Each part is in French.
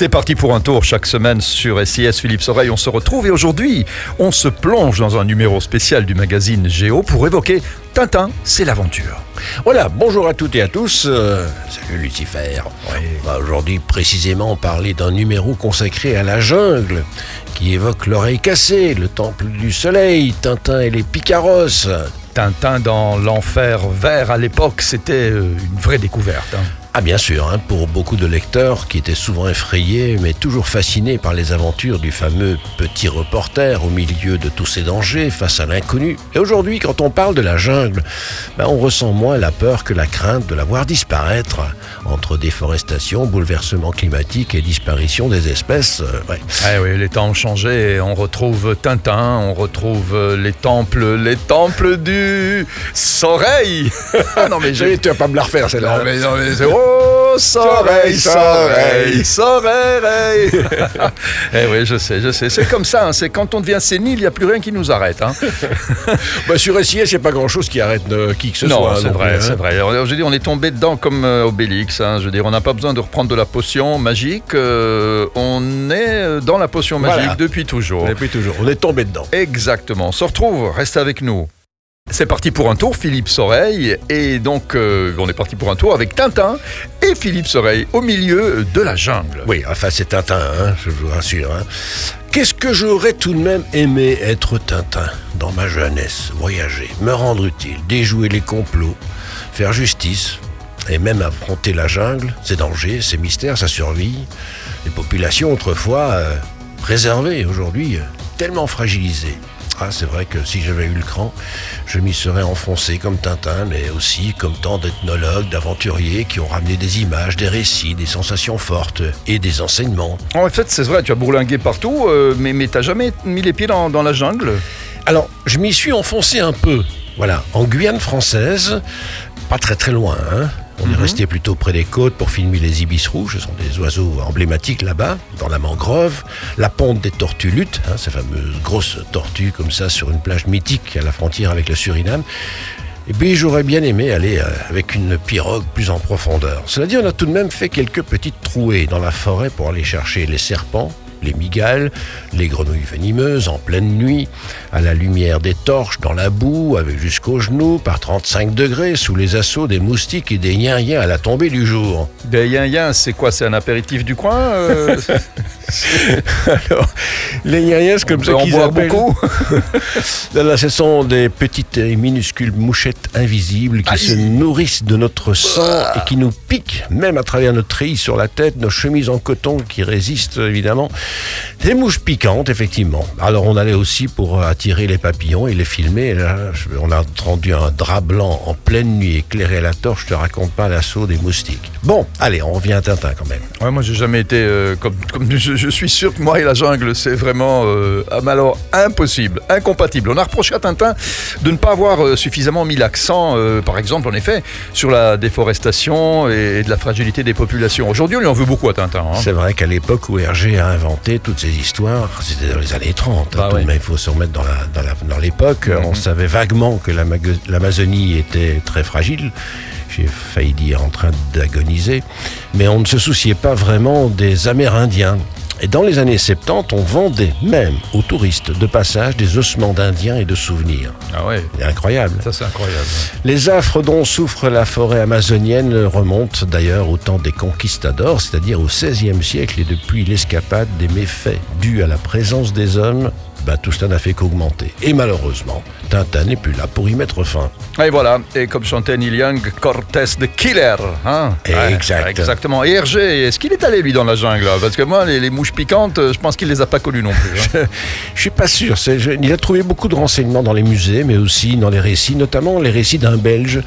C'est parti pour un tour chaque semaine sur SIS Philippe Soreille. On se retrouve et aujourd'hui, on se plonge dans un numéro spécial du magazine Géo pour évoquer Tintin, c'est l'aventure. Voilà, bonjour à toutes et à tous. Euh, salut Lucifer. On va aujourd'hui précisément parler d'un numéro consacré à la jungle qui évoque l'oreille cassée, le temple du soleil, Tintin et les picaros. Tintin dans l'enfer vert à l'époque, c'était euh, une vraie découverte. hein. Ah bien sûr, hein, pour beaucoup de lecteurs qui étaient souvent effrayés mais toujours fascinés par les aventures du fameux petit reporter au milieu de tous ces dangers face à l'inconnu. Et aujourd'hui, quand on parle de la jungle, ben, on ressent moins la peur que la crainte de la voir disparaître. Entre déforestation, bouleversement climatique et disparition des espèces, euh, ouais. Eh oui, les temps ont changé et on retrouve Tintin, on retrouve euh, les temples, les temples du Soleil. Ah non mais j'ai... tu vas pas me la refaire celle-là. Non mais, non, mais. Oh, soleil, soleil, soleil. eh oui, je sais, je sais. C'est comme ça, hein, c'est quand on devient sénile, il n'y a plus rien qui nous arrête. hein. Bah, sur SIS, il n'y a pas grand-chose qui arrête euh, qui que ce non, soit. c'est non vrai, plus, hein. c'est vrai. Alors, Je veux dire, on est tombé dedans comme euh, Obélix. hein. Je veux dire, on n'a pas besoin de reprendre de la potion magique. euh, on est euh, dans la potion magique Voilà. depuis toujours. Depuis toujours, on est tombé dedans. Exactement. On se retrouve, restez avec nous. C'est parti pour un tour, Philippe Soreille. Et donc, euh, on est parti pour un tour avec Tintin et Philippe Soreille au milieu de la jungle. Oui, enfin c'est Tintin, hein, je vous rassure. hein. Qu'est-ce que j'aurais tout de même aimé être Tintin dans ma jeunesse, voyager, me rendre utile, déjouer les complots, faire justice et même affronter la jungle, ses dangers, ses mystères, sa survie. Les populations autrefois euh, préservées, aujourd'hui euh, tellement fragilisées. Ah, c'est vrai que si j'avais eu le cran, je m'y serais enfoncé comme Tintin, mais aussi comme tant d'ethnologues, d'aventuriers qui ont ramené des images, des récits, des sensations fortes et des enseignements. En fait, c'est vrai, tu as bourlingué partout, euh, mais, mais t'as jamais mis les pieds dans, dans la jungle? Alors, je m'y suis enfoncé un peu. Voilà, en Guyane française, pas très très loin. hein. On est resté plutôt près des côtes pour filmer les ibis rouges, ce sont des oiseaux emblématiques là-bas, dans la mangrove, la ponte des tortues luttes, hein, ces fameuses grosses tortues comme ça sur une plage mythique à la frontière avec le Suriname. Et puis j'aurais bien aimé aller euh, avec une pirogue plus en profondeur. Cela dit, on a tout de même fait quelques petites trouées dans la forêt pour aller chercher les serpents, les migales, les grenouilles venimeuses en pleine nuit, à la lumière des torches, dans la boue, avec jusqu'aux genoux, par 35 degrés, sous les assauts des moustiques et des yin à la tombée du jour. Des yin c'est quoi C'est un apéritif du coin euh, Alors, les yin c'est comme ça qu'ils appellent. beaucoup Là, là, ce sont des petites et minuscules mouchettes invisibles qui Aïe. se nourrissent de notre sang et qui nous piquent, même à travers notre treillis sur la tête, nos chemises en coton qui résistent évidemment. Des mouches piquantes, effectivement. Alors, on allait aussi pour attirer les papillons et les filmer. Là, on a rendu un drap blanc en pleine nuit, éclairé à la torche. Je te raconte pas l'assaut des moustiques. Bon, allez, on revient à Tintin quand même. Ouais, moi, j'ai jamais été euh, comme, comme je, je suis sûr que moi et la jungle, c'est vraiment euh, ah, alors impossible, incompatible. On a reproché à Tintin de ne pas avoir euh, suffisamment mis l'accent, euh, par exemple, en effet, sur la déforestation et, et de la fragilité des populations. Aujourd'hui, on lui en veut beaucoup à Tintin. hein. C'est vrai qu'à l'époque où Hergé a inventé toutes ces histoires, c'était dans les années 30. Bah hein, tout même, il faut se remettre dans l'époque. On savait vaguement que l'Amazonie était très fragile. J'ai failli dire en train d'agoniser. Mais on ne se souciait pas vraiment des Amérindiens. Et dans les années 70, on vendait même aux touristes de passage des ossements d'Indiens et de souvenirs. Ah ouais, C'est incroyable. ça c'est incroyable. Les affres dont souffre la forêt amazonienne remontent d'ailleurs au temps des conquistadors, c'est-à-dire au XVIe siècle et depuis l'escapade des méfaits dus à la présence des hommes, bah, tout cela n'a fait qu'augmenter. Et malheureusement, Tintin n'est plus là pour y mettre fin. Et voilà, et comme chantait Neil Young, Cortés de Killer. Hein Exact. exactement. Et Hergé, est-ce qu'il est allé lui dans la jungle Parce que moi, les, les mouches piquantes, euh, je pense qu'il les a pas connues non plus. hein. Je suis pas sûr. je- il a trouvé beaucoup de renseignements dans les musées, mais aussi dans les récits, notamment les récits d'un Belge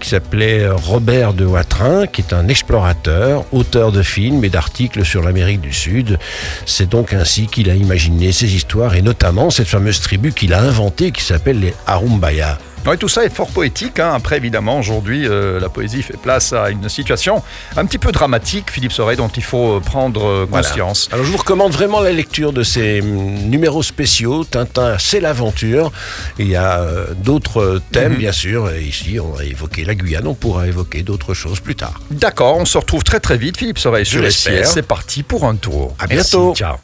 qui s'appelait Robert de Watrin, qui est un explorateur, auteur de films et d'articles sur l'Amérique du Sud. C'est donc ainsi qu'il a imaginé ces histoires et notamment cette fameuse tribu qu'il a inventée qui s'appelle les Arumbaya. Ouais, tout ça est fort poétique. hein. Après, évidemment, aujourd'hui, euh, la poésie fait place à une situation un petit peu dramatique, Philippe Soret, dont il faut euh, prendre euh, Voilà. conscience. Alors je vous recommande vraiment la lecture de ces hum, numéros spéciaux. Tintin, c'est l'aventure. Il y a euh, d'autres thèmes, Mhm. bien sûr. Et ici, on a évoqué la Guyane. On pourra évoquer d'autres choses plus tard. D'accord, on se retrouve très très vite, Philippe Soret, sur. SIS. C'est parti pour un tour. À Merci. bientôt. Ciao.